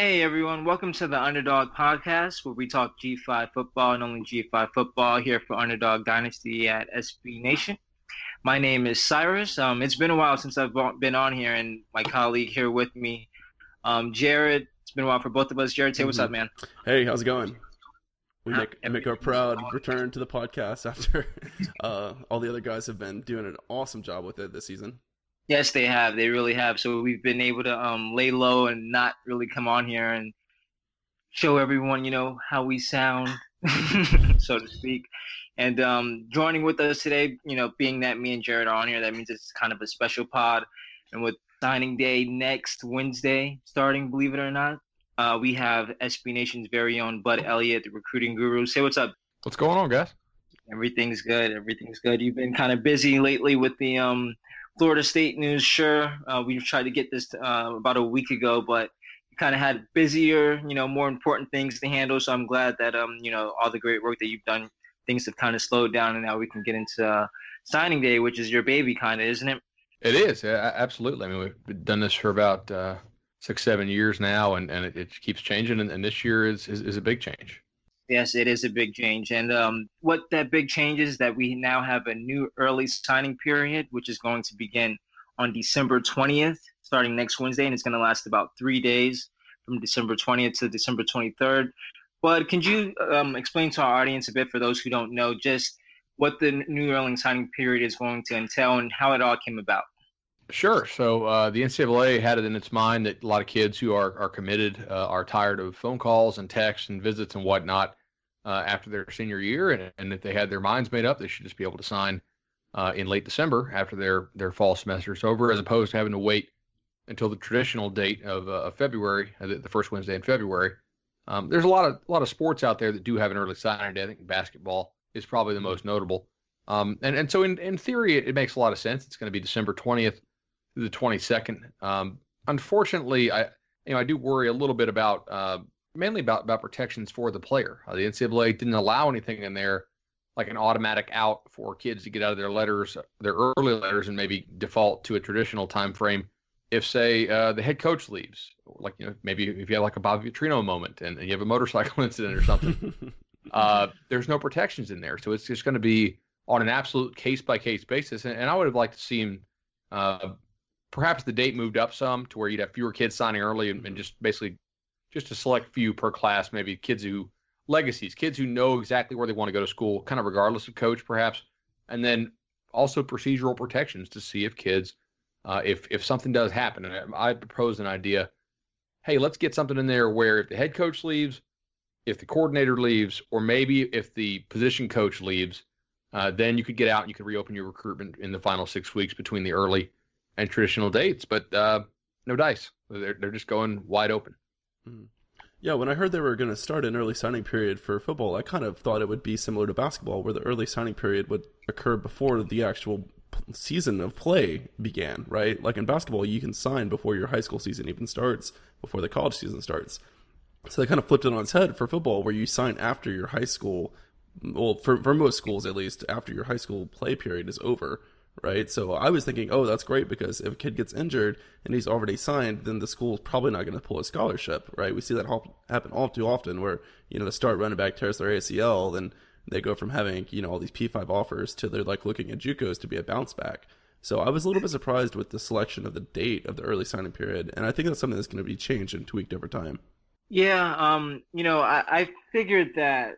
Hey everyone, welcome to the Underdog Podcast where we talk G5 football and only G5 football here for Underdog Dynasty at SB Nation. My name is Cyrus. Um, it's been a while since I've been on here, and my colleague here with me, um, Jared. It's been a while for both of us. Jared, say mm-hmm. what's up, man. Hey, how's it going? We make make our proud return to the podcast after uh, all the other guys have been doing an awesome job with it this season. Yes, they have. They really have. So we've been able to um, lay low and not really come on here and show everyone, you know, how we sound, so to speak. And um, joining with us today, you know, being that me and Jared are on here, that means it's kind of a special pod. And with signing day next Wednesday starting, believe it or not, uh, we have SB Nation's very own Bud Elliott, the recruiting guru. Say what's up. What's going on, guys? Everything's good. Everything's good. You've been kind of busy lately with the um, Florida State news, sure. Uh, we tried to get this uh, about a week ago, but kind of had busier, you know, more important things to handle. So I'm glad that, um, you know, all the great work that you've done, things have kind of slowed down, and now we can get into uh, signing day, which is your baby, kind of, isn't it? It is, absolutely. I mean, we've done this for about uh, six, seven years now, and, and it, it keeps changing, and, and this year is, is, is a big change. Yes, it is a big change. And um, what that big change is that we now have a new early signing period, which is going to begin on December 20th, starting next Wednesday, and it's going to last about three days from December 20th to December 23rd. But can you um, explain to our audience a bit, for those who don't know, just what the new early signing period is going to entail and how it all came about? Sure. So uh, the NCAA had it in its mind that a lot of kids who are, are committed uh, are tired of phone calls and texts and visits and whatnot uh, after their senior year, and, and if they had their minds made up, they should just be able to sign uh, in late December after their their fall semester is over, as opposed to having to wait until the traditional date of, uh, of February, uh, the first Wednesday in February. Um, there's a lot of a lot of sports out there that do have an early signing day. I think basketball is probably the most notable. Um, and and so in in theory, it, it, makes a lot of sense. It's going to be December 20th through the 22nd. Um, unfortunately, I you know I do worry a little bit about uh, mainly about, about protections for the player. Uh, the NCAA didn't allow anything in there like an automatic out for kids to get out of their letters, their early letters, and maybe default to a traditional time frame. If say uh, the head coach leaves, like you know maybe if you have like a Bobby Petrino moment and, and you have a motorcycle incident or something, uh, there's no protections in there, so it's just going to be on an absolute case by case basis. And, and, I would have liked to see uh, perhaps the date moved up some to where you'd have fewer kids signing early and, and just basically just a select few per class, maybe kids who legacies, kids who know exactly where they want to go to school, kind of regardless of coach, perhaps, and then also procedural protections to see if kids, uh, if if something does happen, and I, I propose an idea. Hey, let's get something in there where if the head coach leaves, if the coordinator leaves, or maybe if the position coach leaves, uh, then you could get out and you could reopen your recruitment in the final six weeks between the early and traditional dates. But uh, no dice; they're they're just going wide open. Mm-hmm. Yeah, when I heard they were going to start an early signing period for football, I kind of thought it would be similar to basketball, where the early signing period would occur before the actual season of play began, right? Like in basketball, you can sign before your high school season even starts, before the college season starts. So they kind of flipped it on its head for football, where you sign after your high school, well, for, for most schools at least, after your high school play period is over right? So I was thinking, oh, that's great because if a kid gets injured and he's already signed, then the school's probably not going to pull a scholarship, right? We see that happen all too often where, you know, the start running back tears their ACL, then they go from having, you know, all these P5 offers to they're like looking at JUCOs to be a bounce back. So I was a little bit surprised with the selection of the date of the early signing period, and I think that's something that's going to be changed and tweaked over time. Yeah, um, you know, I, I figured that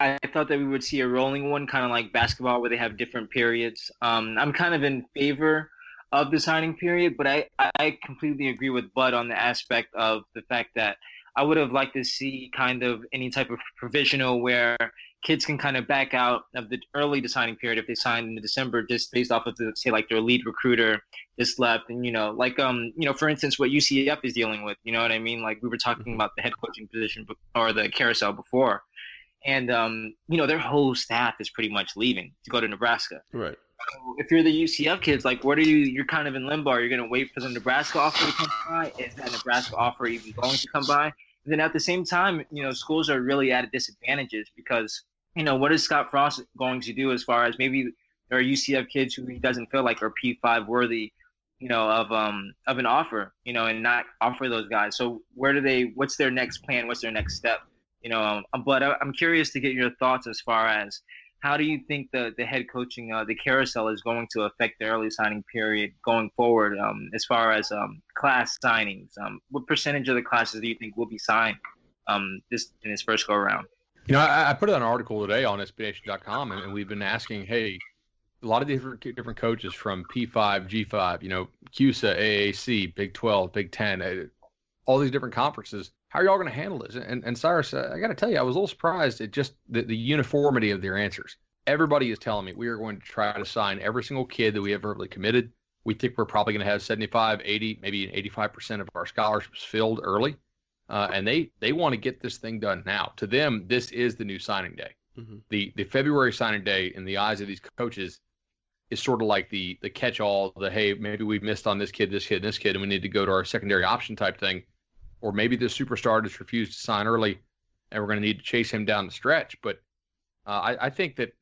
I thought that we would see a rolling one, kind of like basketball, where they have different periods. Um, I'm kind of in favor of the signing period, but I, I completely agree with Bud on the aspect of the fact that I would have liked to see kind of any type of provisional where kids can kind of back out of the early signing period if they signed in December just based off of the say like their lead recruiter just left and you know like um you know for instance what UCF is dealing with you know what I mean like we were talking mm-hmm. about the head coaching position or the carousel before and um, you know their whole staff is pretty much leaving to go to Nebraska. Right. So if you're the UCF kids, like, what are you? You're kind of in limbo. You're you going to wait for the Nebraska offer to come by? Is that Nebraska offer even going to come by? And then at the same time, you know, schools are really at a disadvantages because you know what is Scott Frost going to do as far as maybe there are UCF kids who he doesn't feel like are P5 worthy you know, of um of an offer, you know, and not offer those guys. So where do they? What's their next plan? What's their next step? You know, um, but I'm curious to get your thoughts as far as how do you think the the head coaching uh, the carousel is going to affect the early signing period going forward? Um, as far as um class signings, um, what percentage of the classes do you think will be signed um this in this first go around? You know, I, I put an article today on SBNation.com, and, and we've been asking, hey, a lot of different different coaches from P5, G5, you know, CUSA, AAC, Big 12, Big 10, uh, all these different conferences. How are y'all going to handle this? And, and Cyrus, uh, I got to tell you, I was a little surprised at just the, the uniformity of their answers. Everybody is telling me we are going to try to sign every single kid that we have verbally committed. We think we're probably going to have 75, 80, maybe 85% of our scholarships filled early. Uh, and they, they want to get this thing done now. To them, this is the new signing day. Mm-hmm. The, the February signing day, in the eyes of these coaches, is sort of like the the catch all, the hey, maybe we missed on this kid, this kid, and this kid, and we need to go to our secondary option type thing. Or maybe the superstar just refused to sign early and we're going to need to chase him down the stretch. But uh, I, I, think that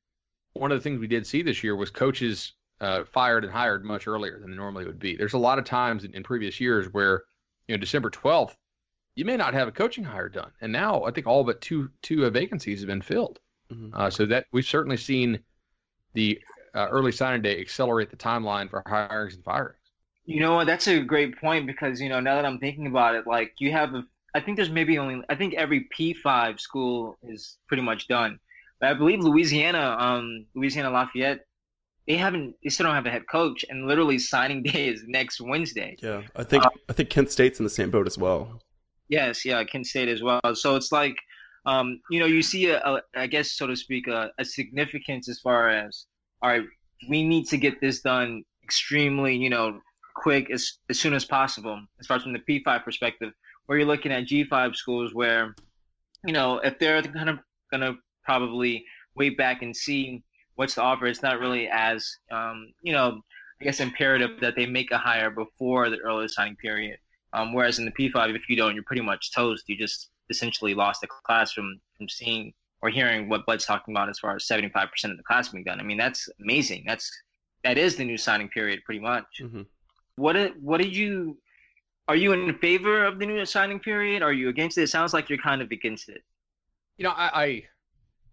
one of the things we did see this year was coaches uh, fired and hired much earlier than they normally would be. There's a lot of times in, in previous years where, you know, December 12th, you may not have a coaching hire done. And now I think all but two two vacancies have been filled. Mm-hmm. Uh, so that we've certainly seen the uh, early signing day accelerate the timeline for hirings and firings. You know what? That's a great point because you know now that I'm thinking about it, like you have, a, I think there's maybe only, I think every P5 school is pretty much done. But I believe Louisiana, um, Louisiana Lafayette, they haven't, they still don't have a head coach, and literally signing day is next Wednesday. Yeah, I think uh, I think Kent State's in the same boat as well. Yes, yeah, Kent State as well. So it's like, um, you know, you see a, a I guess so to speak, a, a significance as far as all right, we need to get this done extremely, you know, quick as, as soon as possible, as far as from the P5 perspective, where you're looking at G5 schools where, you know, if they're kind of going to probably wait back and see what's the offer, it's not really as, um, you know, I guess imperative that they make a hire before the early signing period. Um, whereas in the P5, if you don't, you're pretty much toast. You just essentially lost the class from, from seeing or hearing what Bud's talking about as far as 75% of the class being done. I mean, that's amazing. That's that is the new signing period, pretty much. Mm-hmm. What what did you? Are you in favor of the new signing period? Are you against it? It sounds like you're kind of against it. You know, I, I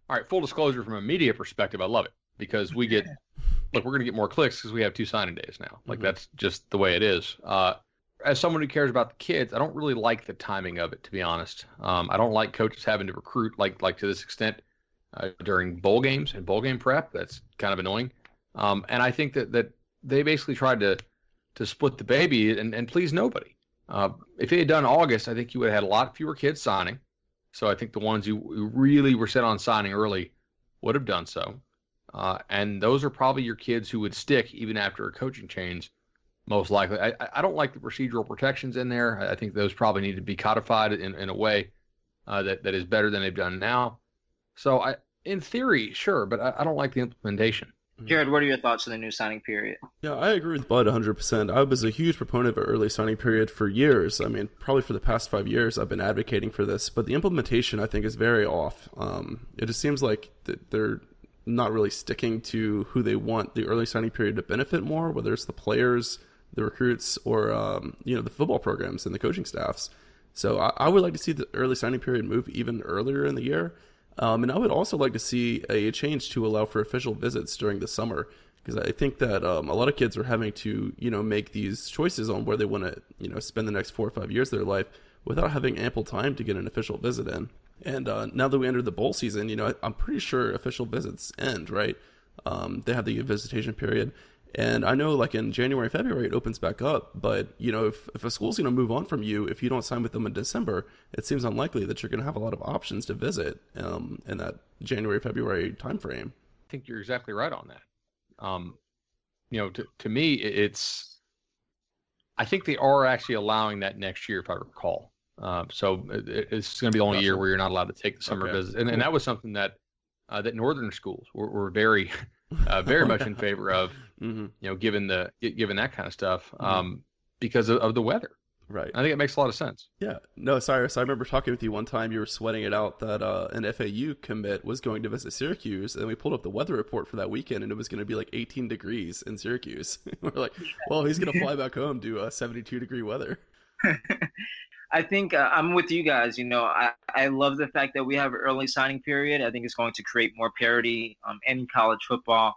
all right. Full disclosure, from a media perspective, I love it because we get look. We're going to get more clicks because we have two signing days now. Like mm-hmm. that's just the way it is. Uh, as someone who cares about the kids, I don't really like the timing of it, to be honest. Um, I don't like coaches having to recruit like like to this extent uh, during bowl games and bowl game prep. That's kind of annoying. Um, and I think that that they basically tried to to split the baby and, and please nobody. Uh, if they had done August, I think you would have had a lot fewer kids signing. So I think the ones who, really were set on signing early would have done so. Uh, and those are probably your kids who would stick even after a coaching change most likely. I, I don't like the procedural protections in there. I think those probably need to be codified in, in a way uh, that, that is better than they've done now. So I, in theory, sure, but I, I don't like the implementation. Mm-hmm. Jared, what are your thoughts on the new signing period? Yeah, I agree with Bud 100%. I was a huge proponent of an early signing period for years. I mean, probably for the past five years, I've been advocating for this, but the implementation, I think, is very off. Um, it just seems like they're not really sticking to who they want the early signing period to benefit more, whether it's the players, the recruits or um, you know the football programs and the coaching staffs. So I, I, would like to see the early signing period move even earlier in the year, um, and I would also like to see a change to allow for official visits during the summer because I think that um, a lot of kids are having to you know make these choices on where they want to you know spend the next four or five years of their life without having ample time to get an official visit in. And uh, now that we enter the bowl season, you know I'm pretty sure official visits end right. Um, they have the visitation period and I know like in January, February, it opens back up. But, you know, if, if a school's going to move on from you, if you don't sign with them in December, it seems unlikely that you're going to have a lot of options to visit um, in that January, February timeframe. I think you're exactly right on that. Um, you know, to, to me, it's, I think they are actually allowing that next year, if I recall. Um, so it, it's going to be the only year where you're not allowed to take the summer okay. visit. And, and that was something that, uh, that northern schools were, were very uh, very much in favor of, mm-hmm. you know, given the given that kind of stuff, mm-hmm. um, because of, of, the weather. Right. I think it makes a lot of sense. Yeah. No, Cyrus, I remember talking with you one time. You were sweating it out that uh, an FAU commit was going to visit Syracuse, and we pulled up the weather report for that weekend, and it was going to be like 18 degrees in Syracuse. we're like, well, he's going to fly back home to uh, 72 degree weather. I think uh, I'm with you guys. You know, I, I love the fact that we have an early signing period. I think it's going to create more parity um, in college football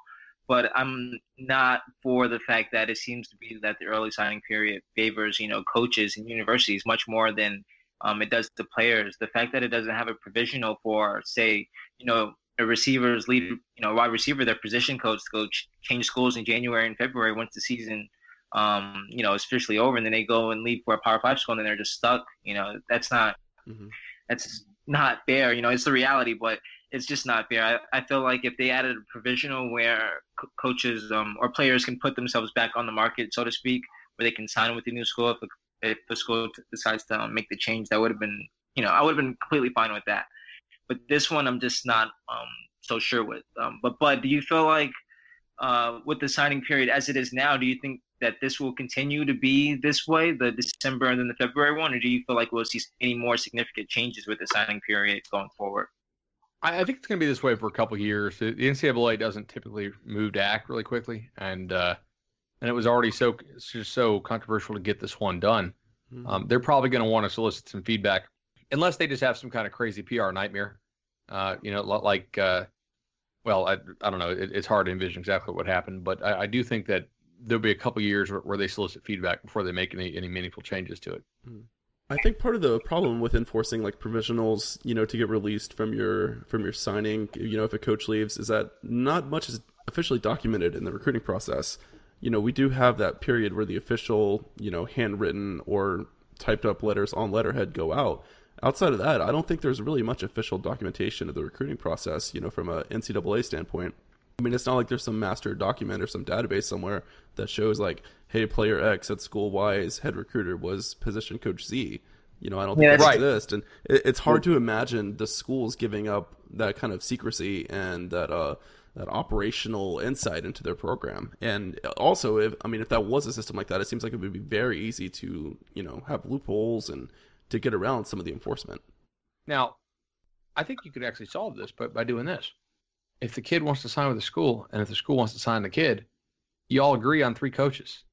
but I'm not for the fact that it seems to be that the early signing period favors, you know, coaches and universities much more than um, it does the players. The fact that it doesn't have a provisional for, say, you know, a receiver's lead, you know, wide receiver, their position coach to go ch- change schools in January and February once the season, um, you know, officially over, and then they go and leave for a Power Five school, and then they're just stuck. You know, that's not mm-hmm. that's not fair. You know, it's the reality, but it's just not fair. I, I feel like if they added a provisional where co- coaches um, or players can put themselves back on the market, so to speak, where they can sign with the new school if, if the school decides to um, make the change, that would have been, you know, I would have been completely fine with that. But this one, I'm just not um, so sure with. Um, but Bud, do you feel like uh, with the signing period as it is now, do you think that this will continue to be this way, the December and then the February one, or do you feel like we'll see any more significant changes with the signing period going forward? I, I think it's going to be this way for a couple years. The, the, NCAA doesn't typically move to act really quickly, and uh, and it was already so just so controversial to get this one done. Mm-hmm. Um, they're probably going to want to solicit some feedback, unless they just have some kind of crazy PR nightmare. Uh, you know, like, uh, well, I, I don't know. It, it's hard to envision exactly what happened, but I, I do think that there'll be a couple years where, they solicit feedback before they make any any meaningful changes to it. Mm-hmm. I think part of the problem with enforcing like provisionals, you know, to get released from your from your signing, you know, if a coach leaves, is that not much is officially documented in the recruiting process. You know, we do have that period where the official, you know, handwritten or typed up letters on letterhead go out. Outside of that, I don't think there's really much official documentation of the recruiting process, you know, from a NCAA standpoint. I mean, it's not like there's some master document or some database somewhere that shows like, hey, player X at school Y's head recruiter was position coach Z. You know, I don't think yeah, that right. exists, and it, it's hard to imagine the schools giving up that kind of secrecy and that uh that operational insight into their program. And also, if I mean, if that was a system like that, it seems like it would be very easy to you know have loopholes and to get around some of the enforcement. Now, I think you could actually solve this, but by doing this if the kid wants to sign with the school and if the school wants to sign the kid, you all agree on three coaches.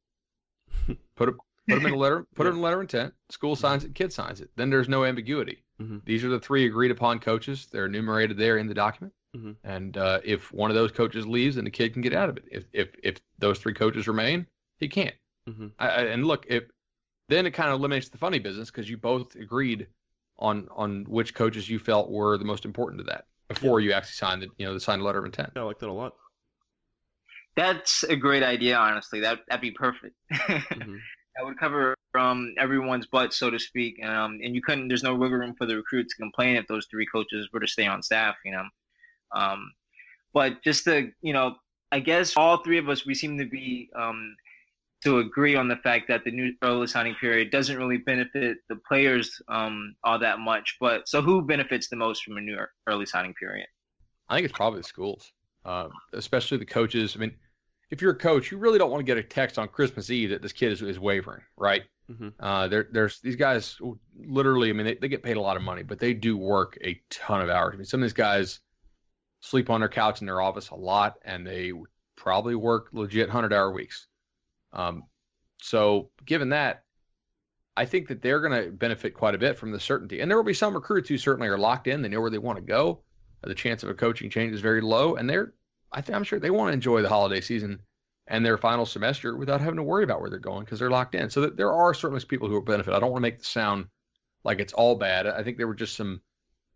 put it, put them in a letter, put yeah. it in a letter of intent. School signs it, kid signs it. Then there's no ambiguity. Mm-hmm. These are the three agreed upon coaches. They're enumerated there in the document. Mm-hmm. And uh, if one of those coaches leaves, then the kid can get out of it. If if if those three coaches remain, he can't. Mm-hmm. I, and look, if then it kind of eliminates the funny business because you both agreed on on which coaches you felt were the most important to that before yeah. you actually sign the you know the signed letter of intent. Yeah, I like that a lot. That's a great idea, honestly. That that'd be perfect. mm-hmm. That would cover um, everyone's butt, so to speak. Um, and you couldn't. There's no wiggle room for the recruit to complain if those three coaches were to stay on staff. You know. Um, but just to you know, I guess all three of us we seem to be um, to agree on the fact that the new early signing period doesn't really benefit the players um, all that much. But so who benefits the most from a new early signing period? I think it's probably the schools, uh, especially the coaches. I mean, if you're a coach, you really don't want to get a text on Christmas Eve that this kid is, is wavering, right? Mm-hmm. Uh, there, there's these guys literally. I mean, they, they get paid a lot of money, but they do work a ton of hours. I mean, some of these guys sleep on their couch in their office a lot, and they probably work legit hundred hour weeks. Um, so, given that, I think that they're going to benefit quite a bit from the certainty. And there will be some recruits who certainly are locked in; they know where they want to go. The chance of a coaching change is very low, and they're, I think, I'm sure they want to enjoy the holiday season and their final semester without having to worry about where they're going because they're locked in. So that there are certainly people who will benefit. I don't want to make the sound like it's all bad. I think there were just some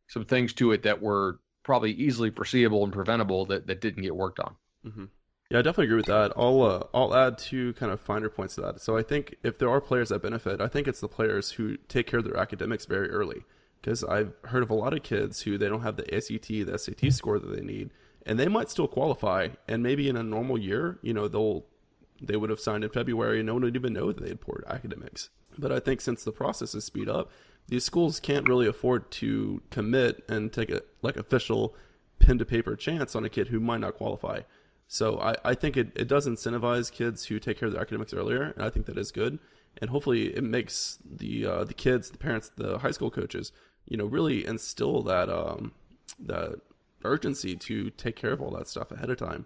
some things to it that were probably easily foreseeable and preventable that, that didn't get worked on. Mm-hmm. Yeah, I definitely agree with that. I'll uh, I'll add two kind of finer points to that. So I think if there are players that benefit, I think it's the players who take care of their academics very early. Because I've heard of a lot of kids who they don't have the SAT, the SAT score that they need, and they might still qualify. And maybe in a normal year, you know, they'll they would have signed in February, and no one would even know that they had poor academics. But I think since the process is speed up, these schools can't really afford to commit and take a like official pen to paper chance on a kid who might not qualify. So I, I think it, it does incentivize kids who take care of their academics earlier, and I think that is good. and hopefully it makes the uh, the kids, the parents, the high school coaches, you know, really instill that um, that urgency to take care of all that stuff ahead of time.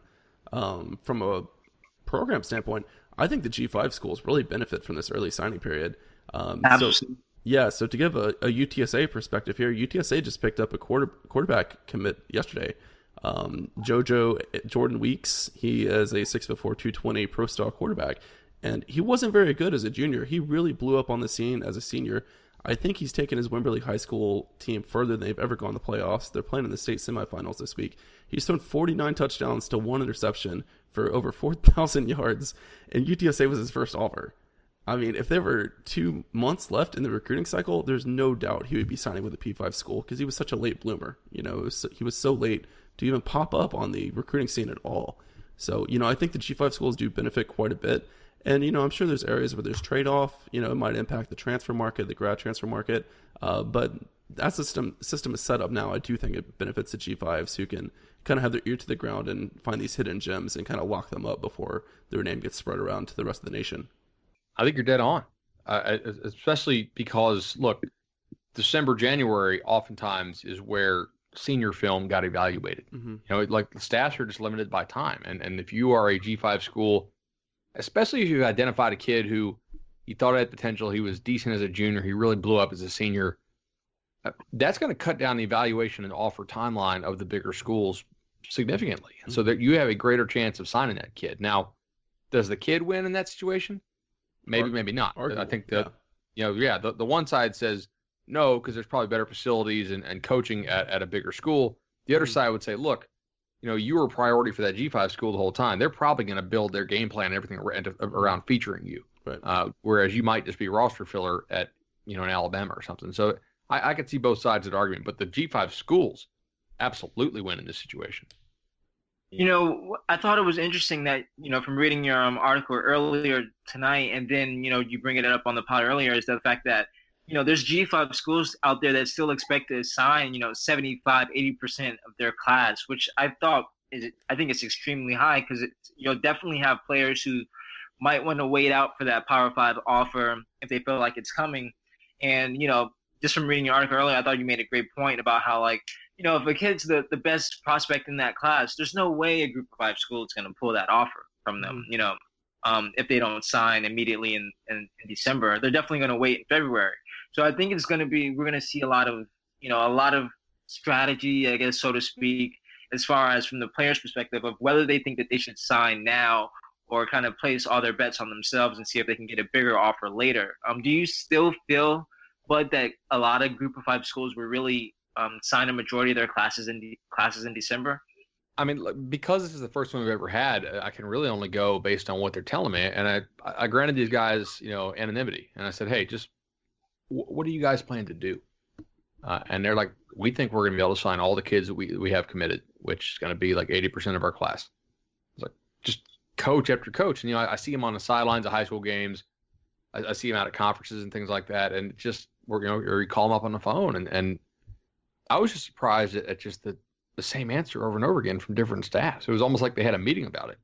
Um, from a program standpoint, I think the G5 schools really benefit from this early signing period. Um, Absolutely. So, yeah, so to give a, a, UTSA perspective here, UTSA just picked up a quarter, quarterback commit yesterday. Um, JoJo Jordan Weeks, he is a six foot four, two twenty pro style quarterback, and he wasn't very good as a junior. He really blew up on the scene as a senior. I think he's taken his Wimberley High School team further than they've ever gone to the playoffs. They're playing in the state semifinals this week. He's thrown 49 touchdowns to one interception for over 4,000 yards, and UTSA was his first offer. I mean, if there were two months left in the recruiting cycle, there's no doubt he would be signing with a P5 school because he was such a late bloomer. You know, was, he was so late to even pop up on the recruiting scene at all. So, you know, I think the G5 schools do benefit quite a bit. And, you know, I'm sure there's areas where there's trade off. You know, it might impact the transfer market, the grad transfer market. Uh, but that system system is set up now. I do think it benefits the G5s who can kind of have their ear to the ground and find these hidden gems and kind of lock them up before their name gets spread around to the rest of the nation. I think you're dead on, uh, especially because look, December, January, oftentimes is where senior film got evaluated. Mm-hmm. You know, like the stats are just limited by time, and and if you are a G5 school, especially if you've identified a kid who you thought had potential, he was decent as a junior, he really blew up as a senior. Uh, that's going to cut down the evaluation and offer timeline of the bigger schools significantly, mm-hmm. so that you have a greater chance of signing that kid. Now, does the kid win in that situation? Maybe, or, maybe not. Arguable, I think the, yeah. you know, yeah, the, the one side says no because there's probably better facilities and, and coaching at, at a bigger school. The other mm-hmm. side would say, look, you know, you were a priority for that G5 school the whole time. They're probably going to build their game plan and everything around featuring you. Right. Uh, whereas you might just be roster filler at, you know, in Alabama or something. So I, I could see both sides of the argument, but the G5 schools absolutely win in this situation. You know, I thought it was interesting that you know from reading your um, article earlier tonight, and then you know you bring it up on the pod earlier, is the fact that you know there's G5 schools out there that still expect to sign you know 75, 80 percent of their class, which I thought is I think it's extremely high because you'll definitely have players who might want to wait out for that Power Five offer if they feel like it's coming, and you know just from reading your article earlier, I thought you made a great point about how like you know, if a kid's the, the best prospect in that class, there's no way a group of five school is going to pull that offer from them, mm-hmm. you know, um, if they don't sign immediately in, in, in December. They're definitely going to wait in February. So I think it's going to be, we're going to see a lot of, you know, a lot of strategy, I guess, so to speak, as far as from the player's perspective of whether they think that they should sign now or kind of place all their bets on themselves and see if they can get a bigger offer later. Um, do you still feel, Bud, that a lot of group of five schools were really um, sign a majority of their classes in de- classes in December? I mean, because this is the first one we've ever had, I can really only go based on what they're telling me. And I, I granted these guys, you know, anonymity, and I said, hey, just what do you guys plan to do? Uh, and they're like, we think we're going to be able to sign all the kids that we we have committed, which is going to be like 80% of our class. It's like just coach after coach, and you know, I, I see him on the sidelines of high school games. I, I see him out at conferences and things like that, and just we're you know, or you call him up on the phone, and and I was just surprised at, at just the, the same answer over and over again from different staffs. It was almost like they had a meeting about it.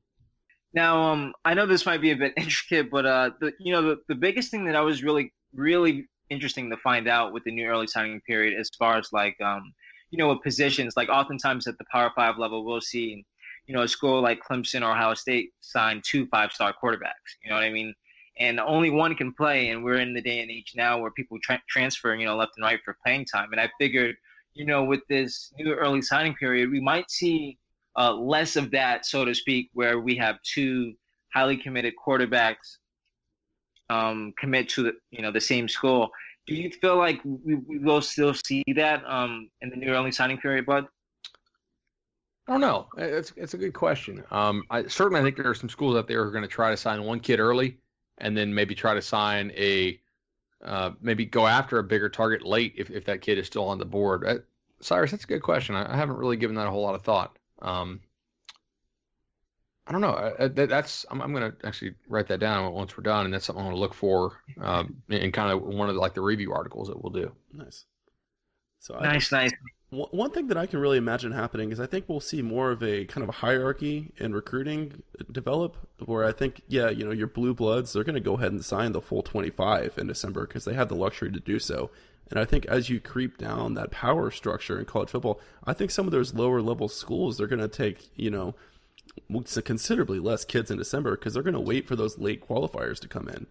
Now, um, I know this might be a bit intricate, but uh, the you know the, the biggest thing that I was really really interesting to find out with the new early signing period, as far as like um, you know, with positions like oftentimes at the Power Five level, we'll see you know a school like Clemson or Ohio State sign two five star quarterbacks. You know what I mean? And only one can play, and we're in the day and age now where people tra- transfer, you know, left and right for playing time. And I figured you know, with this new early signing period, we might see uh, less of that, so to speak, where we have two highly committed quarterbacks um, commit to the you know the same school. Do you feel like we, we will still see that um, in the new early signing period, Bud? I don't know. It's it's a good question. Um, I certainly I think there are some schools out there who are going to try to sign one kid early, and then maybe try to sign a uh, maybe go after a bigger target late if, if that kid is still on the board. Uh, Cyrus, that's a good question. I, I, haven't really given that a whole lot of thought. Um, I don't know. That, that's I'm, I'm going to actually write that down once we're done, and that's something I want to look for um, in kind of one of the, like the review articles that we'll do. Nice. So I nice, nice. One thing that I can really imagine happening is I think we'll see more of a kind of a hierarchy in recruiting develop, where I think, yeah, you know, your blue bloods, they're going to go ahead and sign the full 25 in December because they have the luxury to do so. And I think as you creep down that power structure in college football, I think some of those lower level schools, they're going to take, you know, considerably less kids in December because they're going to wait for those late qualifiers to come in.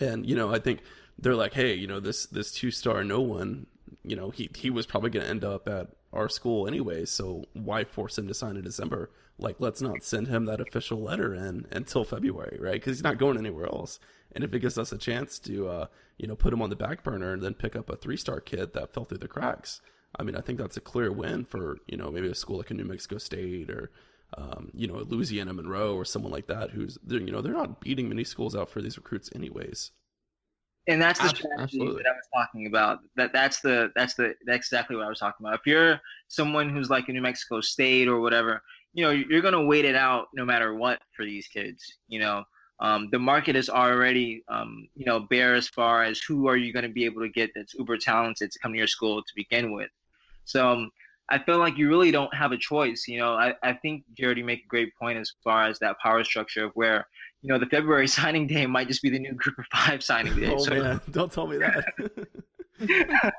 And, you know, I think they're like, hey, you know, this, this two star no one you know, he he was probably going to end up at our school anyway, so why force him to sign in December? Like, let's not send him that official letter in until February, right? Because he's not going anywhere else. And if it gives us a chance to, uh, you know, put him on the back burner and then pick up a three star kid that fell through the cracks, I mean, I think that's a clear win for you know maybe a school like a New Mexico State or um, you know Louisiana Monroe or someone like that who's you know they're not beating many schools out for these recruits anyways and that's the strategy Absolutely. that I was talking about. That that's the that's the that's exactly what I was talking about. If you're someone who's like in New Mexico State or whatever, you know, you're gonna wait it out no matter what for these kids. You know, um, the market is already um, you know bare as far as who are you gonna be able to get that's uber talented to come to your school to begin with. So um, I feel like you really don't have a choice. You know, I, I think Jared, you make a great point as far as that power structure of where you know, the February signing day might just be the new Group of Five signing day. oh so, man, don't tell me that.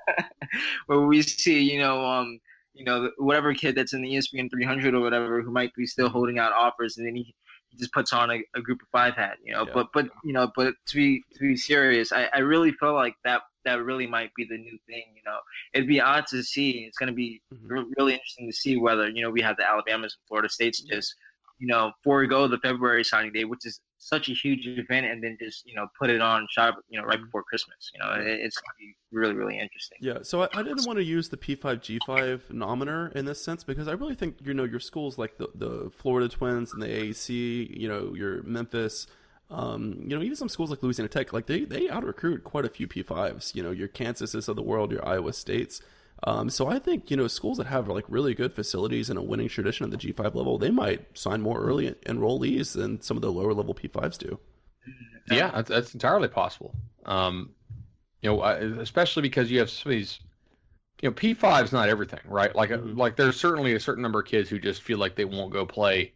where we see, you know, um, you know, whatever kid that's in the ESPN 300 or whatever who might be still holding out offers, and then he, he just puts on a, a Group of Five hat, you know. Yeah. But but you know, but to be to be serious, I, I really feel like that that really might be the new thing. You know, it'd be odd to see. It's going to be mm-hmm. really interesting to see whether you know we have the Alabamas and Florida States just you know forego the February signing day, which is such a huge event and then just you know put it on shop you know right before christmas you know it, it's going to be really really interesting yeah so I, I, didn't want to use the p5g5 nomener in this sense because i really think you know your schools like the, the florida twins and the aac you know your memphis um, you know, even some schools like Louisiana Tech, like they they out recruit quite a few P5s. You know, your Kansases of the world, your Iowa States. Um, so I think you know schools that have like really good facilities and a winning tradition at the G5 level, they might sign more early enrollees than some of the lower level P5s do. Yeah, that's, that's entirely possible. Um, you know, especially because you have some of these. You know, P5 is not everything, right? Like, mm-hmm. like there's certainly a certain number of kids who just feel like they won't go play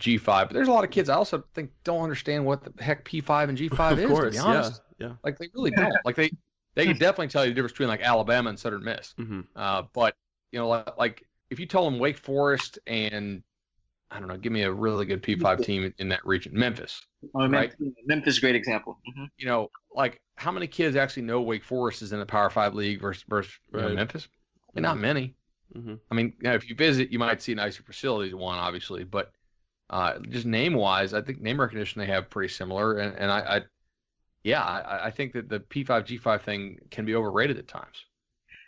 G5, but there's a lot of kids I also think don't understand what the heck P5 and G5 of is. Course, to be honest, yeah, yeah. Like they really don't. like they they can definitely tell you the difference between like Alabama and Southern Miss. Mm-hmm. Uh, but you know, like, like, if you tell them Wake Forest and I don't know, give me a really good P5 team in that region, Memphis. Oh, right? Memphis, is a great example. Mm-hmm. You know, like how many kids actually know Wake Forest is in the Power Five league versus versus right. you know, Memphis? And not many. Mm-hmm. I mean, you know, if you visit, you might see nicer facilities. One, obviously, but uh, just name wise, I think name recognition they have pretty similar, and, and I, I yeah, I, I think that the P5 G5 thing can be overrated at times.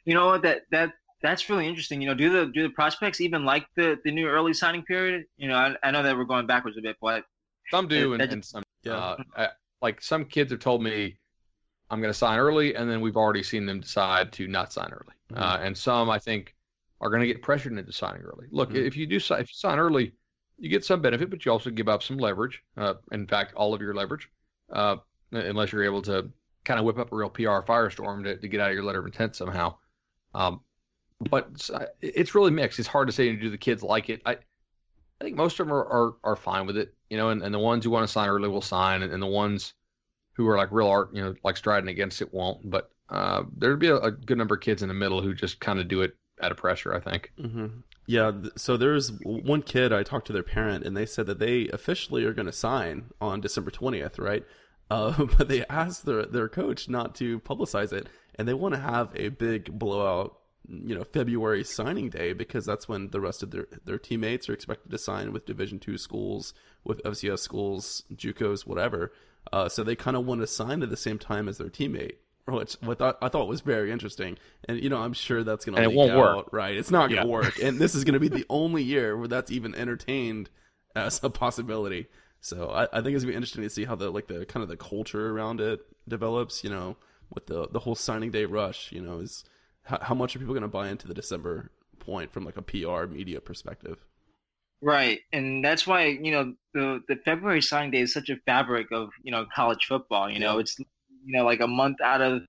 You know that that that's really interesting. You know, do the do the prospects even like the the new early signing period? You know, I, I know that we're going backwards a bit, but some do, and, and, some yeah. Uh, I, like some kids have told me I'm going to sign early, and then we've already seen them decide to not sign early. Mm-hmm. Uh, and some I think are going to get pressured into signing early. Look, mm-hmm. if you do if you sign early, you get some benefit, but you also give up some leverage. Uh, in fact, all of your leverage. Uh, unless you're able to kind of whip up a real PR firestorm to, to get out of your letter of intent somehow. Um, but it's, uh, it's, really mixed. It's hard to say. Do the kids like it? I I think most of them are, are, are fine with it, you know, and, and the ones who want to sign early will sign, and, and the ones who are like real art, you know, like striding against it won't. But uh, there'd be a, a, good number of kids in the middle who just kind of do it out of pressure. I think. Mm-hmm. Yeah. So there's one kid I talked to their parent, and they said that they officially are going to sign on December twentieth, right? Uh, but they asked their their coach not to publicize it, and they want to have a big blowout, you know, February signing day because that's when the rest of their their teammates are expected to sign with Division two schools, with FCS schools, JUCOs, whatever. Uh, so they kind of want to sign at the same time as their teammate, Oh, which what I, I thought was very interesting. And you know, I'm sure that's going to it won't out, work, right? It's not going to yeah. work, and this is going to be the only year where that's even entertained as a possibility. So I, I think it's gonna be interesting to see how the like the kind of the culture around it develops. You know, with the the whole signing day rush. You know, is how, how much are people going to buy into the December point from like a PR media perspective? Right, and that's why you know the the February signing day is such a fabric of you know college football. You know, yeah. it's you know like a month out of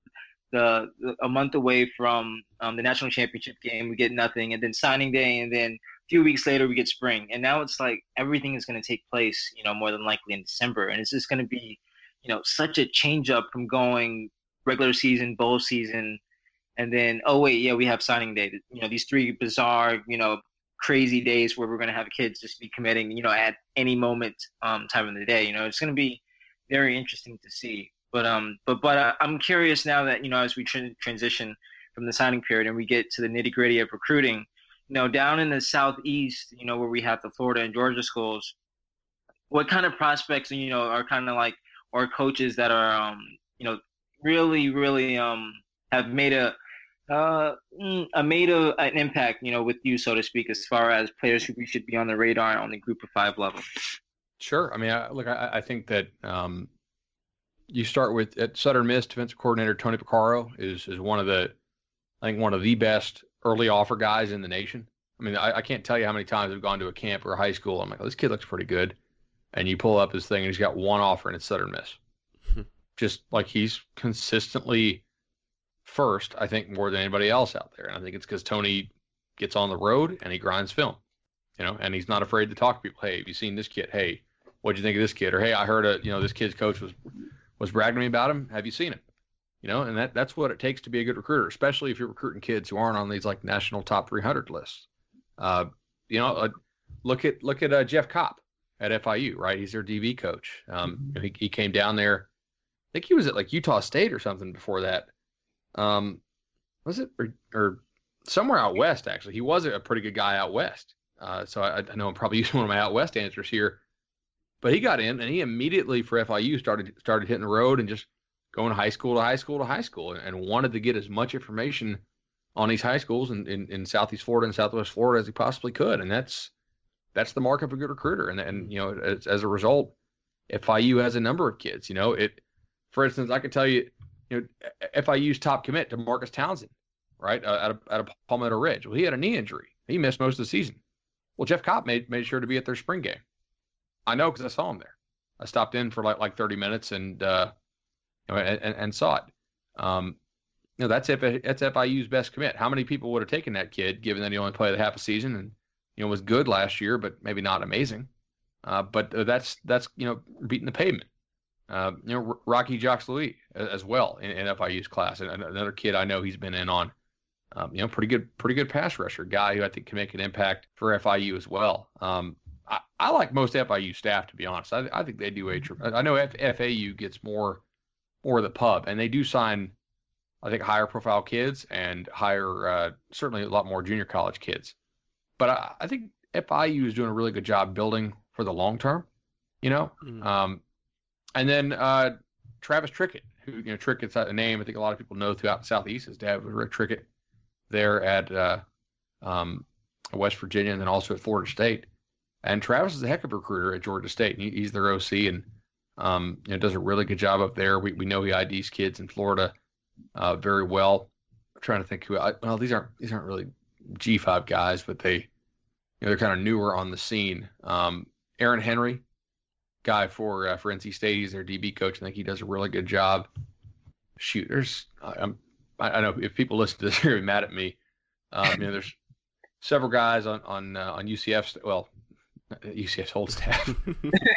the, a month away from um, the national championship game, we get nothing, and then signing day, and then a few weeks later we get spring, and now it's like everything is going to take place, you know, more than likely in December, and it's just going to be, you know, such a change up from going regular season, bowl season, and then oh wait, yeah, we have signing day. You know, these three bizarre, you know, crazy days where we're going to have kids just be committing, you know, at any moment, um, time of the day. You know, it's going to be very interesting to see. But um, but but uh, I'm curious now that you know as we tra- transition from the signing period and we get to the nitty gritty of recruiting, you know, down in the southeast, you know, where we have the Florida and Georgia schools, what kind of prospects you know are kind of like or coaches that are um, you know, really really um have made a uh, mm, a made a, an impact, you know, with you, so to speak, as far as players who we should be on the radar on the group of five level. Sure. I mean, I, look, I, I think that um, you start with at Southern Miss defensive coordinator Tony Pecoraro is is one of the I think one of the best early offer guys in the nation. I mean, I, I can't tell you how many times I've gone to a camp or a high school. I'm like, oh, this kid looks pretty good, and you pull up his thing and he's got one offer and it's Southern Miss. Hmm. Just like he's consistently first, I think more than anybody else out there, and I think it's because Tony gets on the road and he grinds film, you know, and he's not afraid to talk to people. Hey, have you seen this kid? Hey, what'd you think of this kid? Or hey, I heard a you know this kid's coach was was bragging to me about him. Have you seen him? You know, and that that's what it takes to be a good recruiter, especially if you're recruiting kids who aren't on these like national top 300 lists. Uh, you know, uh, look at look at uh, Jeff Copp at FIU, right? He's their DB coach. Um, mm-hmm. he, he came down there. I think he was at like Utah State or something before that. Um, was it or, or somewhere out west? Actually, he was a pretty good guy out west. Uh, so I, I know I'm probably using one of my out west answers here. But he got in and he immediately for FIU started started hitting the road and just going high school to high school to high school and, wanted to get as much information on these high schools in, in, in Southeast Florida and Southwest Florida as he possibly could. And that's that's the mark of a good recruiter. And and you know as, as a result, FIU has a number of kids. You know it. For instance, I can tell you, you know, FIU's top commit to Marcus Townsend, right, uh, out of out of Palmetto Ridge. Well, he had a knee injury. He missed most of the season. Well, Jeff Copp made made sure to be at their spring game. I know because I saw him there. I stopped in for like like 30 minutes and uh, and, and saw it. Um, you know, that's if that's FIU's best commit. How many people would have taken that kid, given that he only played half a season and you know was good last year, but maybe not amazing. Uh, but that's that's you know beating the pavement. Uh, you know, Rocky Jacques Louis as well in, in, FIU's class, and another kid I know he's been in on. Um, you know, pretty good, pretty good pass rusher guy who I think can make an impact for FIU as well. Um, I, like most FIU staff to be honest. I, I think they do a. I know F, FAU gets more more of the pub, and they do sign, I think, higher profile kids and higher, uh, certainly a lot more junior college kids. But I, I, think FIU is doing a really good job building for the long term. You know, mm. um, and then uh, Travis Trickett, who you know Trickett's a name I think a lot of people know throughout the southeast. His dad was Rick Trickett there at uh, um, West Virginia, and then also at Florida State. And Travis is a heck of a recruiter at Georgia State. He, he's their OC and um, you know, does a really good job up there. We, we know he IDs kids in Florida uh, very well. I'm trying to think who. I, well, these aren't these aren't really G5 guys, but they you know they're kind of newer on the scene. Um, Aaron Henry, guy for uh, for NC State, he's their DB coach. I think he does a really good job. Shoot, there's I'm I, I know if people listen to this, they're mad at me. Um, you know, there's several guys on on uh, on UCF. Well, UCF's whole staff.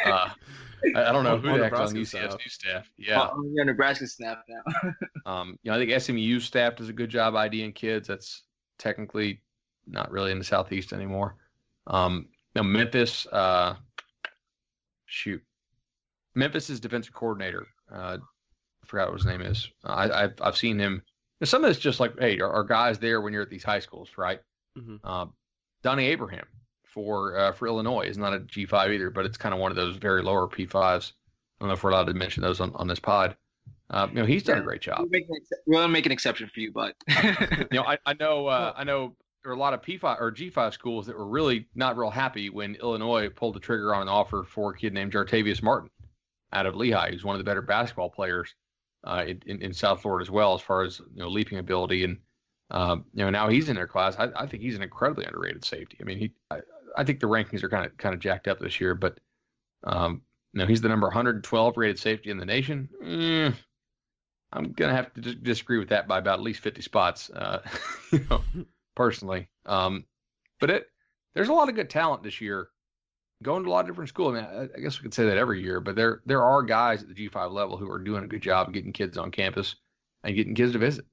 uh, I, I, don't know who the heck's on UCF's staff. new staff. Yeah, on your Nebraska staff now. um, you know, I think SMU staff does a good job IDing kids. That's technically not really in the southeast anymore. Um, now Memphis, uh, shoot, Memphis's defensive coordinator. Uh, I forgot what his name is. I, I've I've seen him. Some of it's just like, hey, are, are guys there when you're at these high schools, right? Mm-hmm. Uh, Donnie Abraham for uh, for Illinois is not a G5 either, but it's kind of one of those very lower P5s. I don't know if we're allowed to mention those on, on this pod. Uh, you know, he's done a great job. We'll make, make an exception for you, but you know, I, I know uh, I know there are a lot of P5 or G5 schools that were really not real happy when Illinois pulled the trigger on an offer for a kid named Jartavius Martin out of Lehigh, who's one of the better basketball players uh, in, in South Florida as well, as far as you know leaping ability and. Um, you know, now he's in their class. I, I, think he's an incredibly underrated safety. I mean, he, I, I think the rankings are kind of kind of jacked up this year, but um, know, he's the number 112 rated safety in the nation. Mm, I'm gonna have to disagree with that by about at least 50 spots, uh, you know, personally. Um, but it there's a lot of good talent this year, going to a lot of different schools. I mean, I, guess we could say that every year, but there there are guys at the G5 level who are doing a good job getting kids on campus and getting kids to visit.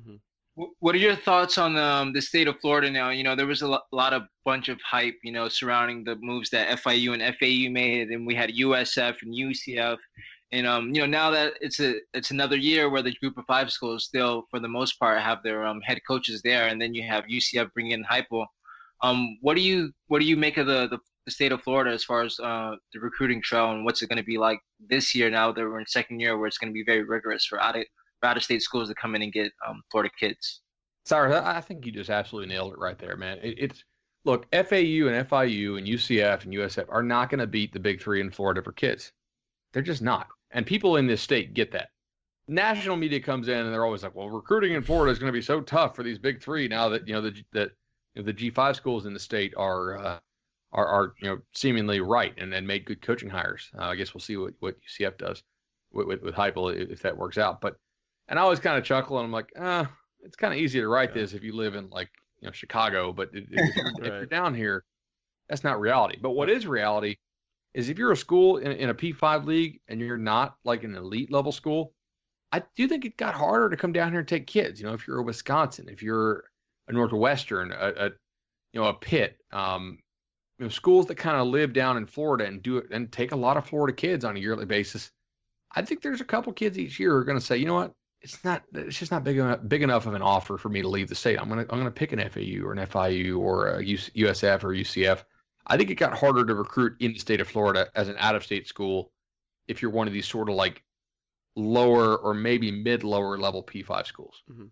Mm-hmm. What are your thoughts on um, the state of Florida now? You know, there was a lot of bunch of hype, you know, surrounding the moves that FIU and FAU made, and we had USF and UCF, and um, you know, now that it's a it's another year where the Group of Five schools still, for the most part, have their um, head coaches there, and then you have UCF bringing in Heupel. Um, what do you what do you make of the, the, the state of Florida as far as uh, the recruiting trail, and what's it going to be like this year? Now that we're in second year, where it's going to be very rigorous for of out of state schools to come in and get um, Florida kids. Sorry, I think you just absolutely nailed it right there, man. It, it's look, FAU and FIU and UCF and USF are not going to beat the big three in Florida for kids. They're just not, and people in this state get that. National media comes in and they're always like, "Well, recruiting in Florida is going to be so tough for these big three now that you know the, that the G five schools in the state are." Uh, are, are you know seemingly right and, and made good coaching hires. Uh, I guess we'll see what, what UCF does with, with, with Heupel if that works out. But and I always kind of chuckle and I'm like, ah, it's kind of easy to write yeah. this if you live in like you know Chicago, but if, if, you're, right. if, you're, down here, that's not reality. But what is reality is if you're a school in, in a P5 league and you're not like an elite level school, I do think it got harder to come down here and take kids. You know, if you're a Wisconsin, if you're a Northwestern, a, a you know a Pitt, um, you know schools that kind of live down in Florida and do it and take a lot of Florida kids on a yearly basis. I think there's a couple kids each year who are going to say, you know what, it's not it's just not big enough big enough of an offer for me to leave the state. I'm gonna I'm gonna pick an FAU or an FIU or a USF or UCF. I think it got harder to recruit in the state of Florida as an out of state school if you're one of these sort of like lower or maybe mid lower level P5 schools. Mm-hmm.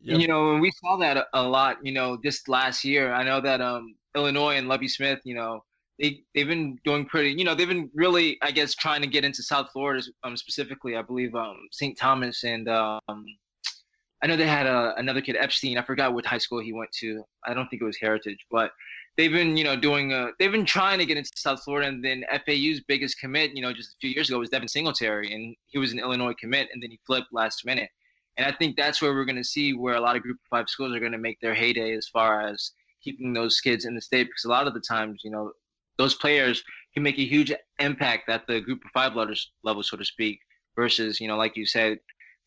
Yep. You know, and we saw that a lot. You know, this last year, I know that um, Illinois and Lovie Smith, you know, they they've been doing pretty. You know, they've been really, I guess, trying to get into South Florida um, specifically. I believe um, St. Thomas and um, I know they had a, uh, another kid Epstein. I forgot what high school he went to. I don't think it was Heritage, but they've been you know doing a, they've been trying to get into South Florida. And then FAU's biggest commit, you know, just a few years ago was Devin Singletary, and he was an Illinois commit, and then he flipped last minute. And I think that's where we're going to see where a lot of Group of Five schools are going to make their heyday as far as keeping those kids in the state because a lot of the times, you know, those players can make a huge impact at the group of five letters level, so to speak, versus, you know, like you said,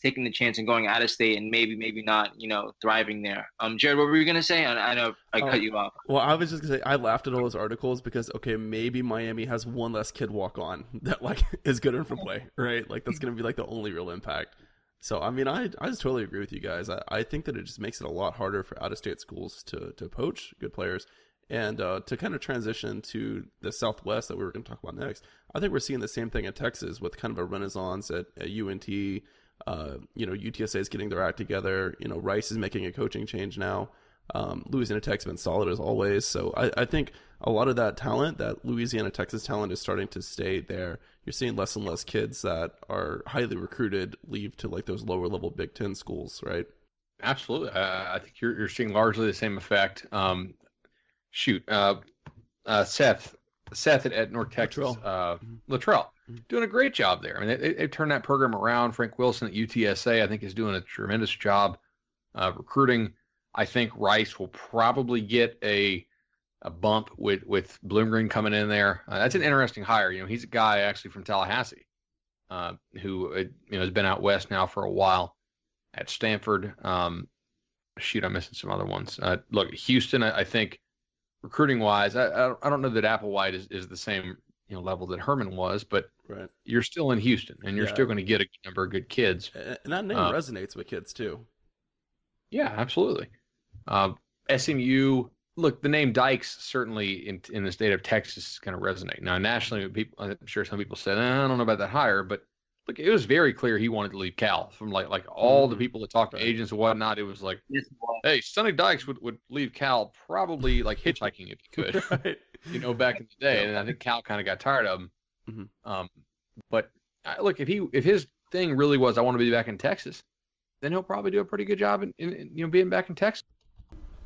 taking the chance and going out of state and maybe, maybe not, you know, thriving there. Um, Jared, what were you gonna say? I, I know I cut oh, you off. Well, I was just gonna say I laughed at all those articles because okay, maybe Miami has one less kid walk on that like is good enough for play, right? Like that's gonna be like the only real impact. So I mean, I I just totally agree with you guys. I, I think that it just makes it a lot harder for out of state schools to to poach good players. And uh, to kind of transition to the Southwest that we were going to talk about next, I think we're seeing the same thing in Texas with kind of a renaissance at, at UNT. Uh, you know, UTSA is getting their act together. You know, Rice is making a coaching change now. Um, Louisiana Tech's been solid as always. So I, I, think a lot of that talent, that Louisiana Texas talent, is starting to stay there. You're seeing less and less kids that are highly recruited leave to like those lower level Big Ten schools, right? Absolutely. I think you're, you're seeing largely the same effect. Um, shoot, uh, uh, Seth, Seth at, at North Texas. Uh, mm-hmm. Littrell, mm-hmm. doing a great job there. I mean, they, they turned that program around. Frank Wilson at UTSA, I think, is doing a tremendous job uh, recruiting. I think Rice will probably get a a bump with with Bloomgren coming in there. Uh, that's an interesting hire. You know, he's a guy actually from Tallahassee, uh, who uh, you know has been out west now for a while at Stanford. Um, shoot, I'm missing some other ones. Uh, look, Houston, I, I think recruiting wise, I, I don't know that Applewhite is, is the same you know level that Herman was, but right. you're still in Houston and you're yeah. still going to get a number of good kids. And that name uh, resonates with kids too. Yeah, absolutely. Uh, SMU, look, the name Dykes certainly in in the state of Texas is going to resonate. Now nationally, people, I'm sure some people said, eh, I don't know about that hire, but look, it was very clear he wanted to leave Cal. From like like all the mm-hmm. people that talked to agents and whatnot, it was like, hey, Sonny Dykes would, would leave Cal probably like hitchhiking if he could, right. you know, back in the day. Yeah. And I think Cal kind of got tired of him. Mm-hmm. Um, but uh, look, if he if his thing really was I want to be back in Texas, then he'll probably do a pretty good job in, in, in you know being back in Texas.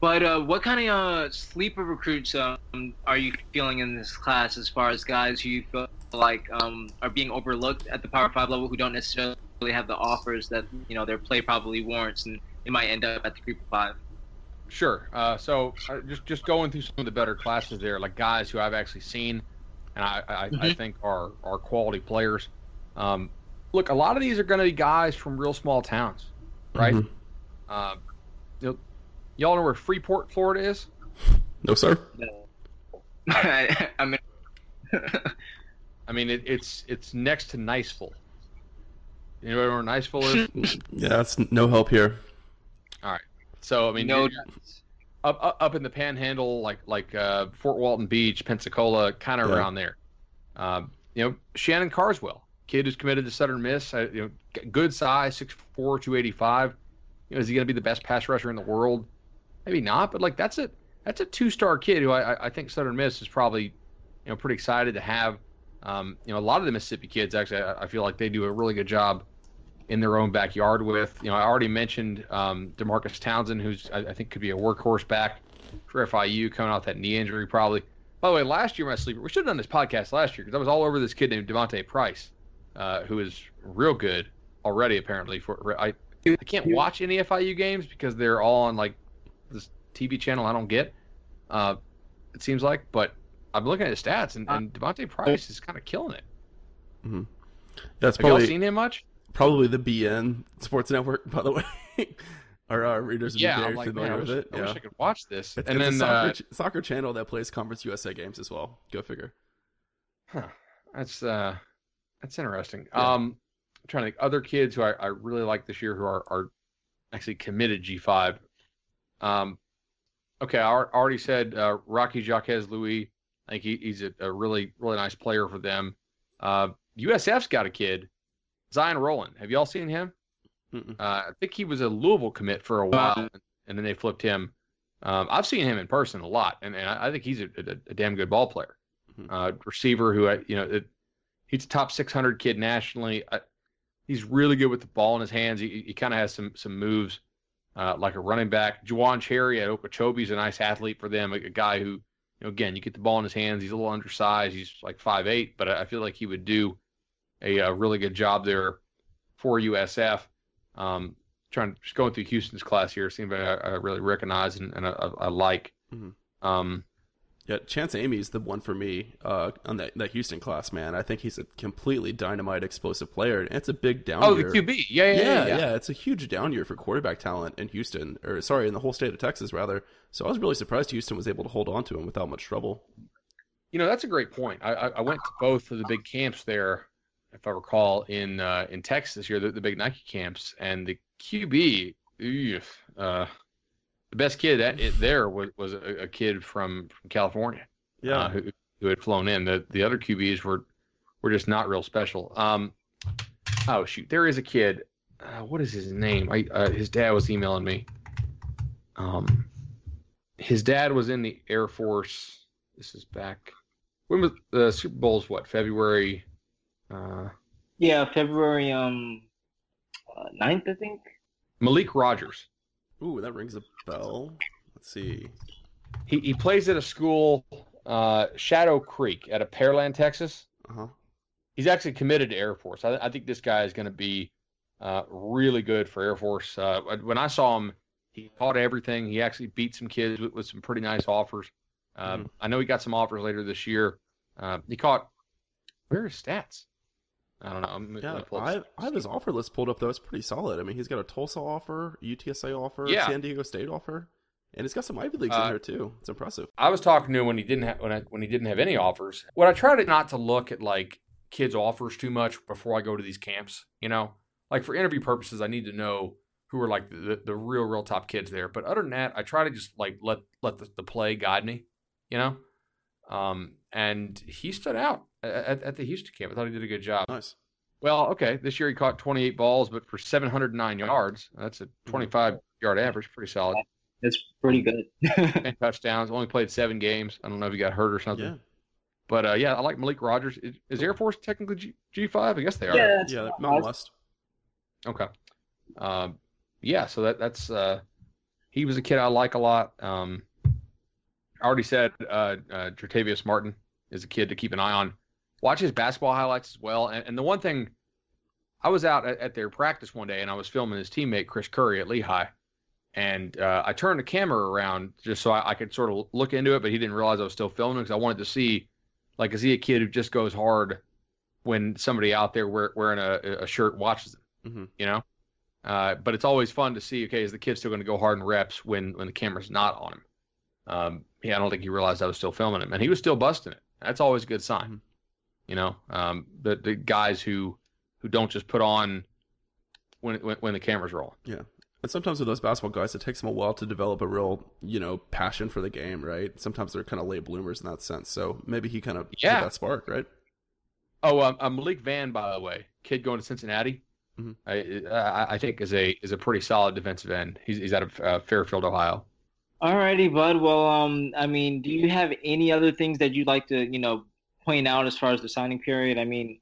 But uh, what kind of uh, sleeper recruits um, are you feeling in this class as far as guys who you feel like um, are being overlooked at the Power Five level who don't necessarily necessarily have the offers that you know their play probably warrants, and they might end up at the group of five. Sure. Uh, so uh, just just going through some of the better classes there, like guys who I've actually seen, and I I, mm-hmm. I think are are quality players. Um, look, a lot of these are going to be guys from real small towns, right? Mm-hmm. Uh, you know, y'all know where Freeport, Florida is? No, sir. No. I, I mean, I mean it, it's it's next to Niceville. You know where Niceville is? yeah, that's no help here. All right. So I mean, no, up, up up in the Panhandle, like like uh, Fort Walton Beach, Pensacola, kind of yeah. around there. Um, you know, Shannon Carswell, kid who's committed to Southern Miss. Uh, you know, good size, 6'4", 285. You know, is he going to be the best pass rusher in the world? Maybe not, but like that's a that's a two star kid who I, I think Southern Miss is probably you know pretty excited to have. Um, you know, a lot of the Mississippi kids actually, I, I feel like they do a really good job in their own backyard with. You know, I already mentioned um, Demarcus Townsend, who's I, I, think could be a workhorse back for FIU coming off that knee injury probably. By the way, last year my sleeper, we should have done this podcast last year because I was all over this kid named Devontae Price, uh, who is real good already apparently. For I, I can't watch any FIU games because they're all on like this TV channel I don't get. Uh, it seems like, but I'm looking at his stats and, and Devontae Price is kind of killing it. Mm-hmm. That's Have probably, y'all seen him much? probably the beIN Sports Network, by the way. Our, our readers would yeah, be very like, familiar man, with wish, it. I yeah. wish I could watch this. It's, and it's then a soccer, uh, ch- soccer channel that plays Conference USA games as well. Go figure. Huh. That's uh, that's interesting. Yeah. Um, I'm trying to think other kids who I, I really like this year who are, are actually committed G5. Um, okay, I already said uh, Rocky Jacques Louis. I think he, he's a, a, really really nice player for them. Uh, USF's got a kid, Zion Rowland. Have y'all seen him? Uh, I think he was a Louisville commit for a while, and then they flipped him. Um, I've seen him in person a lot, and, and I think he's a, a, a damn good ball player, mm-hmm. uh, receiver who I you know it, he's a top 600 kid nationally. I, he's really good with the ball in his hands. He, he kind of has some some moves uh, like a running back. Juwan Cherry at Okeechobee is a nice athlete for them, a, a guy who you know again you get the ball in his hands. He's a little undersized. He's like five eight, but I, I feel like he would do a, a really good job there for USF. Um, trying just going through Houston's class here, anybody I, I really recognize and, and I, I, like. Mm-hmm. Um, yeah, Chance Amy's the one for me uh, on that, that Houston class, man. I think he's a completely dynamite, explosive player, and it's a big down year. oh, year. the QB, yeah yeah, yeah, yeah, yeah. It's a huge down year for quarterback talent in Houston, or sorry, in the whole state of Texas, rather. So I was really surprised Houston was able to hold on to him without much trouble. You know, that's a great point. I, I went to both of the big camps there if I recall, in uh, in Texas this year, the, the big Nike camps, and the QB, uh, the best kid that it, there was was a, a, kid from, from California, yeah, uh, who who had flown in. The the other QBs were were just not real special. Um, oh shoot, there is a kid. Uh, what is his name? I uh, his dad was emailing me. Um, his dad was in the Air Force. This is back. When was the Super Bowl's? What February? Uh, yeah, February um uh, 9th, I think. Malik Rogers. Ooh, that rings a bell. Let's see. He he plays at a school, uh, Shadow Creek, at a Pearland, Texas. Uh-huh. He's actually committed to Air Force. I, I think this guy is going to be uh, really good for Air Force. Uh, when I saw him, he caught everything. He actually beat some kids with, with some pretty nice offers. Um, mm-hmm. I know he got some offers later this year. Uh, he caught. Where are his stats? I don't know. I'm yeah, I, I have his offer list pulled up though. It's pretty solid. I mean, he's got a Tulsa offer, UTSA offer, yeah. San Diego State offer, and he's got some Ivy leagues uh, in there too. It's impressive. I was talking to him when he didn't have when I, when he didn't have any offers. What I try to not to look at like kids' offers too much before I go to these camps. You know, like for interview purposes, I need to know who are like the, the real real top kids there. But other than that, I try to just like let let the, the play guide me. You know, um, and he stood out at, at the Houston camp. I thought he did a good job. Nice. Well, okay. This year he caught 28 balls, but for 709 yards, that's a mm-hmm. 25 yard average. Pretty solid. That's pretty good. and touchdowns. Only played seven games. I don't know if he got hurt or something. Yeah. But uh, yeah, I like Malik Rogers. Is, is Air Force technically G five? I guess they are. Yeah, yeah, Mountain West. Okay. Um, yeah, so that that's uh, he was a kid I like a lot. Um, I already said uh, uh, Jartavius Martin is a kid to keep an eye on watch his basketball highlights as well. And, and the one thing I was out at, at, their practice one day and I was filming his teammate Chris Curry at Lehigh, and uh, I turned the camera around just so I, I, could sort of look into it, but he didn't realize I was still filming because I wanted to see, like, is he a kid who just goes hard when somebody out there wear, wearing a, a, shirt watches him, mm-hmm. you know? Uh, but it's always fun to see. Okay, is the kid still going to go hard in reps when when the camera's not on him? Um, yeah, I don't think he realized I was still filming him, and he was still busting it. That's always a good sign. You know, um, the the guys who who don't just put on when when, when the camera's roll. Yeah. And sometimes with those basketball guys, it takes them a while to develop a real, you know, passion for the game, right? Sometimes they're kind of late bloomers in that sense. So maybe he kind of yeah. that spark, right? Oh, um, um, Malik Vann, by the way, kid going to Cincinnati. Mm-hmm. I, I think is a is a pretty solid defensive end. He's he's out of uh, Fairfield, Ohio. Alrighty, bud. Well, um, I mean, do you have any other things that you'd like to, you know, point out as far as the signing period? I mean,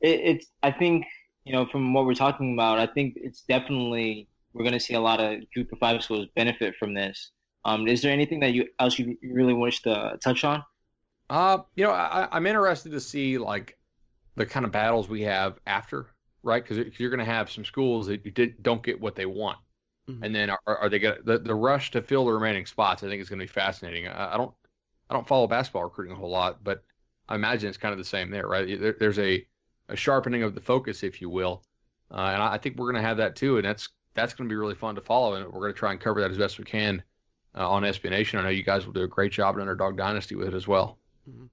it, it's I think you know from what we're talking about, I think it's definitely we're going to see a lot of Group of Five schools benefit from this. Um, is there anything that you else you really wish to touch on? Uh, you know, I, I'm interested to see like the kind of battles we have after right? Because you're going to have some schools that you did, don't get what they want, mm-hmm. and then are, are they going the the rush to fill the remaining spots? I think is going to be fascinating. I, I, don't I don't follow basketball recruiting a whole lot, but I imagine it's kind of the same there, right? There, there's a a sharpening of the focus, if you will, uh, and I, I think we're going to have that too, and that's that's going to be really fun to follow, and we're going to try and cover that as best we can uh, on SB Nation. I know you guys will do a great job in Underdog Dynasty with it as well. Mm-hmm.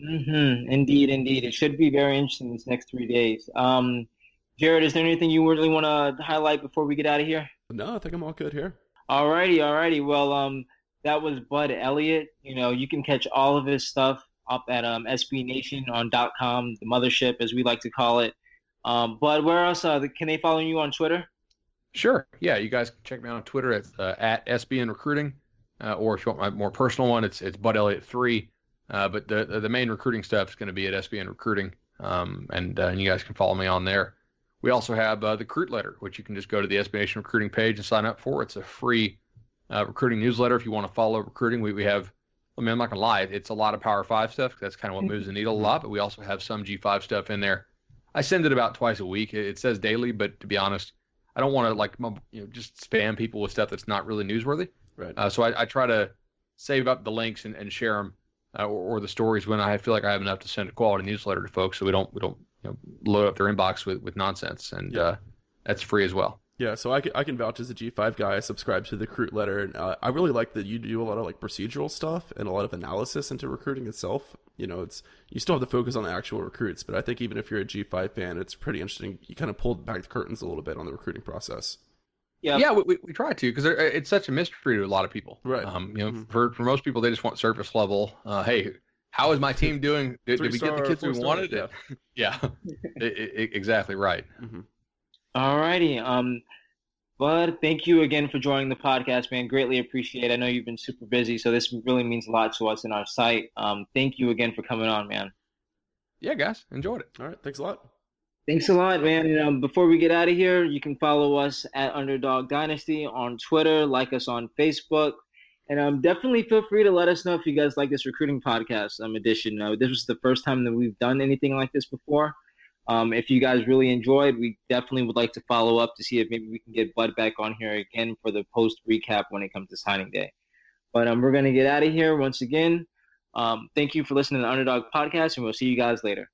Mm-hmm. Indeed, indeed. It should be very interesting these next three days. Um, Jared, is there anything you really want to highlight before we get out of here? No, I think I'm all good here. Alrighty, alrighty. Well, um, that was Bud Elliott. You know, you can catch all of his stuff up at um, .com, the mothership, as we like to call it. Um, Bud, where else uh, can they follow you on Twitter? Sure. Yeah, you guys can check me out on Twitter at uh, at SBN Recruiting, uh, or if you want my more personal one, it's it's Bud Elliott three. Uh, but the the main recruiting stuff is going to be at SBN Recruiting, um, and, uh, and you guys can follow me on there. We also have uh, the Recruit Letter, which you can just go to the SB Nation Recruiting page and sign up for. It's a free uh, recruiting newsletter if you want to follow recruiting. We we have. I mean, I'm not gonna lie, it's a lot of Power Five stuff. That's kind of what moves the needle a lot. But we also have some G5 stuff in there. I send it about twice a week. It says daily, but to be honest, I don't want to like you know just spam people with stuff that's not really newsworthy. Right. Uh, so I, I, try to save up the links and, and share them uh, or, or, the stories when I feel like I have enough to send a quality newsletter to folks, so we don't we don't you know, load up their inbox with, with nonsense, and yeah. uh, that's free as well. Yeah, so I can, I can vouch as a G5 guy. I subscribe to the recruit letter, and uh, I really like that you do a lot of like procedural stuff and a lot of analysis into recruiting itself. You know, it's you still have to focus on the actual recruits, but I think even if you're a G5 fan, it's pretty interesting. You kind of pulled back the curtains a little bit on the recruiting process. Yeah, yeah, we, we, we try to because it's such a mystery to a lot of people. Right. Um, you know, mm-hmm. for for most people, they just want surface level. Uh, hey, how is my team doing? Did, did we get the kids we wanted? Yeah, yeah, it, it, exactly right. Mm-hmm. All righty, um, Bud, thank you again for joining the podcast, man. Greatly appreciate. it. I know you've been super busy, so this really means a lot to us in our site. Um, thank you again for coming on, man. Yeah, guys, enjoyed it. All right, thanks a lot. Thanks a lot, man. And, um, before we get out of here, you can follow us at Underdog Dynasty on Twitter, like us on Facebook, and um, definitely feel free to let us know if you guys like this recruiting podcast um, edition. Uh, this was the first time that we've done anything like this before. Um, if you guys really enjoyed, we definitely would like to follow up to see if maybe we can get Bud back on here again for the post recap when it comes to signing day. But um, we're going to get out of here once again. Um, thank you for listening to the Underdog Podcast, and we'll see you guys later.